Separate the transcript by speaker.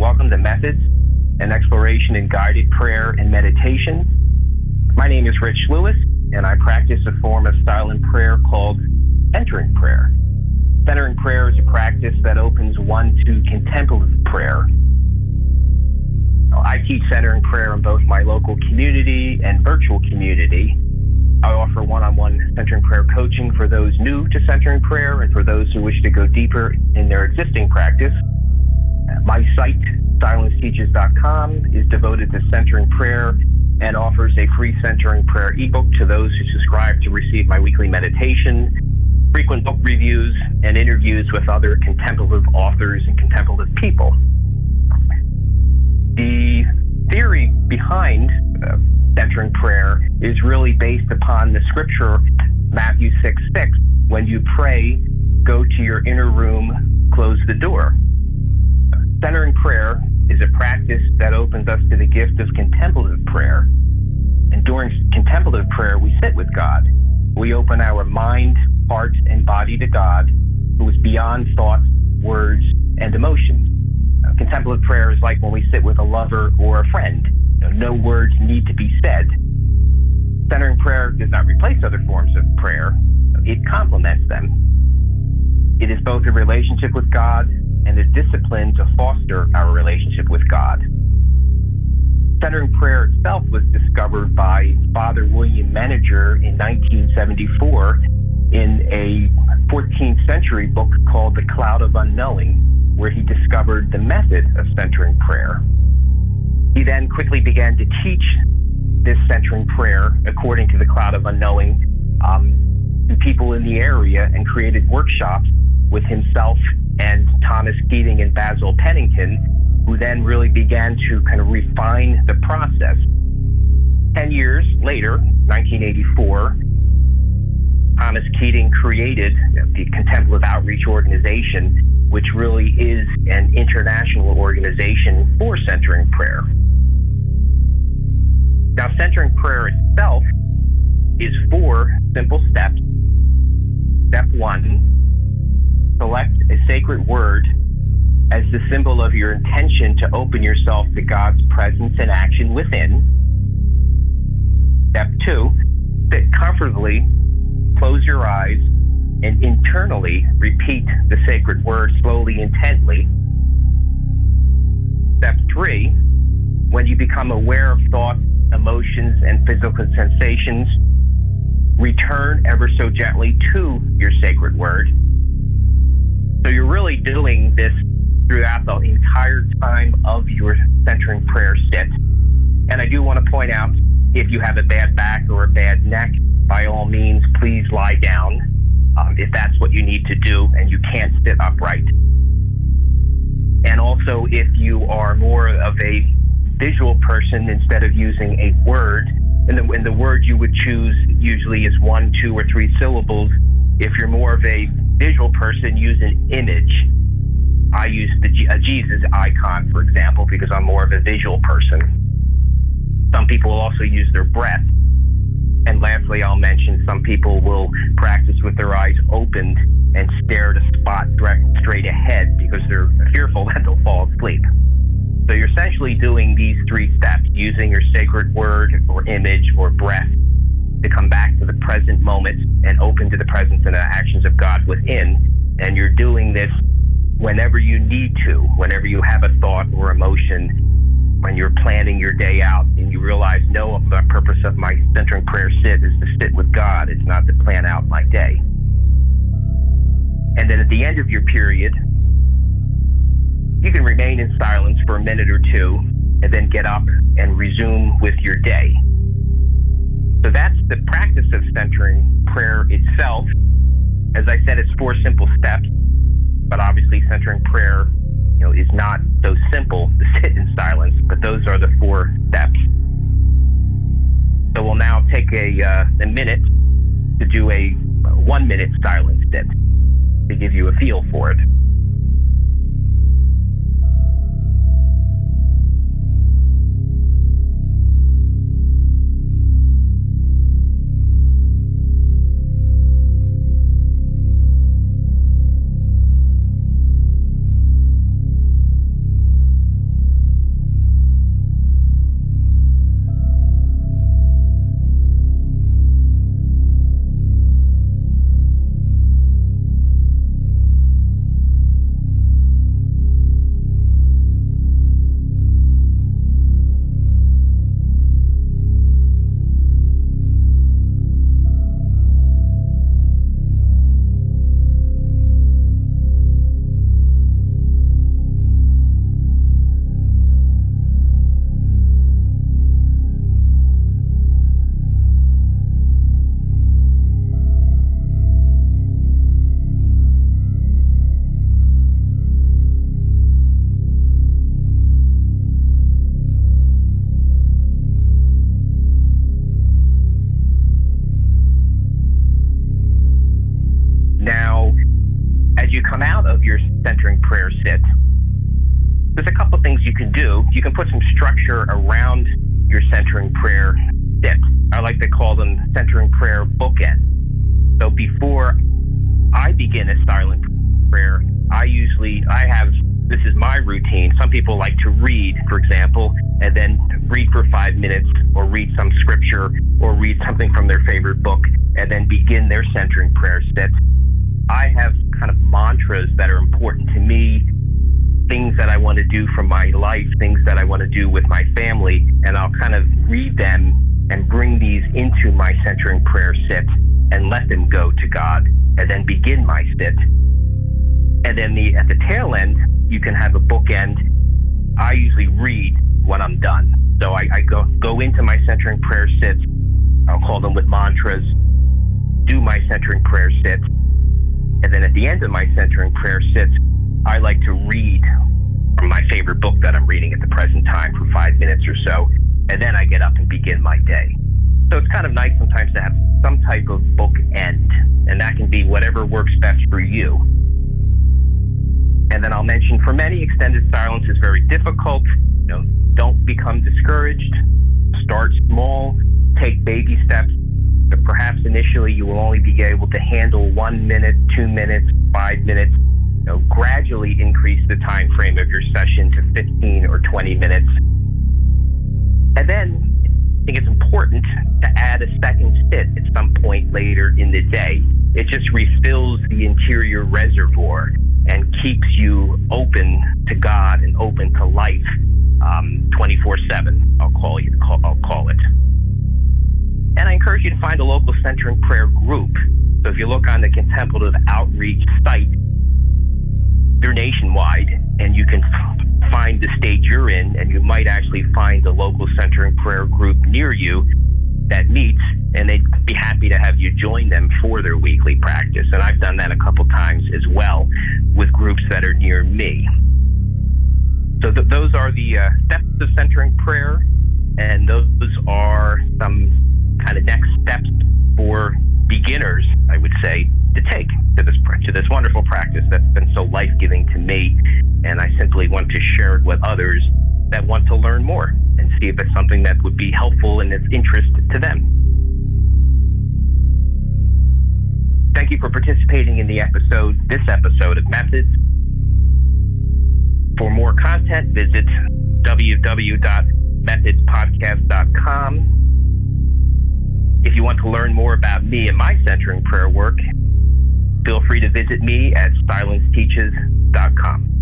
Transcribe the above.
Speaker 1: welcome to Methods, an exploration in guided prayer and meditation. My name is Rich Lewis, and I practice a form of silent prayer called centering prayer. Centering prayer is a practice that opens one to contemplative prayer. I teach centering prayer in both my local community and virtual community. I offer one on one centering prayer coaching for those new to centering prayer and for those who wish to go deeper in their existing practice. My site, silenceteaches.com, is devoted to centering prayer and offers a free centering prayer ebook to those who subscribe to receive my weekly meditation, frequent book reviews, and interviews with other contemplative authors and contemplative people. The theory behind uh, centering prayer is really based upon the scripture, Matthew 6 6. When you pray, go to your inner room, close the door. Centering prayer is a practice that opens us to the gift of contemplative prayer. And during contemplative prayer, we sit with God. We open our mind, heart, and body to God, who is beyond thoughts, words, and emotions. Contemplative prayer is like when we sit with a lover or a friend. No words need to be said. Centering prayer does not replace other forms of prayer, it complements them. It is both a relationship with God and a discipline to foster our relationship with God. Centering prayer itself was discovered by Father William Meninger in 1974 in a 14th century book called The Cloud of Unknowing, where he discovered the method of centering prayer. He then quickly began to teach this centering prayer according to the Cloud of Unknowing um, to people in the area and created workshops with himself and Thomas Keating and Basil Pennington, who then really began to kind of refine the process. Ten years later, 1984, Thomas Keating created the Contemplative Outreach Organization, which really is an international organization for centering prayer. Now, centering prayer itself is four simple steps. Step one select a sacred word as the symbol of your intention to open yourself to God's presence and action within. Step two, sit comfortably, close your eyes, and internally repeat the sacred word slowly, intently. Step three, when you become aware of thoughts, emotions, and physical sensations, return ever so gently to your sacred word so you're really doing this throughout the entire time of your centering prayer sit. And I do want to point out if you have a bad back or a bad neck, by all means, please lie down um, if that's what you need to do and you can't sit upright. And also, if you are more of a visual person instead of using a word, and the, and the word you would choose usually is one, two, or three syllables. If you're more of a visual person use an image. I use the a Jesus icon, for example, because I'm more of a visual person. Some people will also use their breath. And lastly, I'll mention some people will practice with their eyes opened and stare at a spot direct straight ahead because they're fearful that they'll fall asleep. So you're essentially doing these three steps using your sacred word or image or breath to come back to the present moment and open to the presence and the actions of God within. And you're doing this whenever you need to, whenever you have a thought or emotion, when you're planning your day out and you realize, no, the purpose of my centering prayer sit is to sit with God. It's not to plan out my day. And then at the end of your period, you can remain in silence for a minute or two and then get up and resume with your day. So that's the practice of centering prayer itself. As I said, it's four simple steps, but obviously centering prayer, you know, is not so simple to sit in silence, but those are the four steps. So we'll now take a, uh, a minute to do a one minute silence sit to give you a feel for it. Come out of your centering prayer sit, there's a couple things you can do. You can put some structure around your centering prayer sit. I like to call them centering prayer bookends. So before I begin a silent prayer, I usually I have this is my routine. Some people like to read, for example, and then read for five minutes or read some scripture or read something from their favorite book and then begin their centering prayer sit. I have kind of mantras that are important to me, things that I want to do for my life, things that I want to do with my family, and I'll kind of read them and bring these into my centering prayer sit and let them go to God and then begin my sit. And then the at the tail end, you can have a bookend. I usually read when I'm done. So I, I go go into my centering prayer sits. I'll call them with mantras. Do my centering prayer sits, and then at the end of my centering prayer sits, I like to read from my favorite book that I'm reading at the present time for five minutes or so, and then I get up and begin my day. So it's kind of nice sometimes to have some type of book end, and that can be whatever works best for you. And then I'll mention for many, extended silence is very difficult. You know, don't become discouraged. Start small, take baby steps. Perhaps initially you will only be able to handle one minute, two minutes, five minutes. You know, gradually increase the time frame of your session to 15 or 20 minutes. And then I think it's important to add a second sit at some point later in the day. It just refills the interior reservoir and keeps you a local centering prayer group. So if you look on the Contemplative Outreach site, they're nationwide, and you can find the state you're in, and you might actually find a local centering prayer group near you that meets, and they'd be happy to have you join them for their weekly practice. And I've done that a couple times as well with groups that are near me. So th- those are the uh, steps of centering prayer, and those are some kind of next steps for beginners, I would say, to take to this to this wonderful practice that's been so life giving to me. And I simply want to share it with others that want to learn more and see if it's something that would be helpful and its interest to them. Thank you for participating in the episode, this episode of Methods. For more content, visit www.methodspodcast.com to learn more about me and my centering prayer work, feel free to visit me at silenceteaches.com.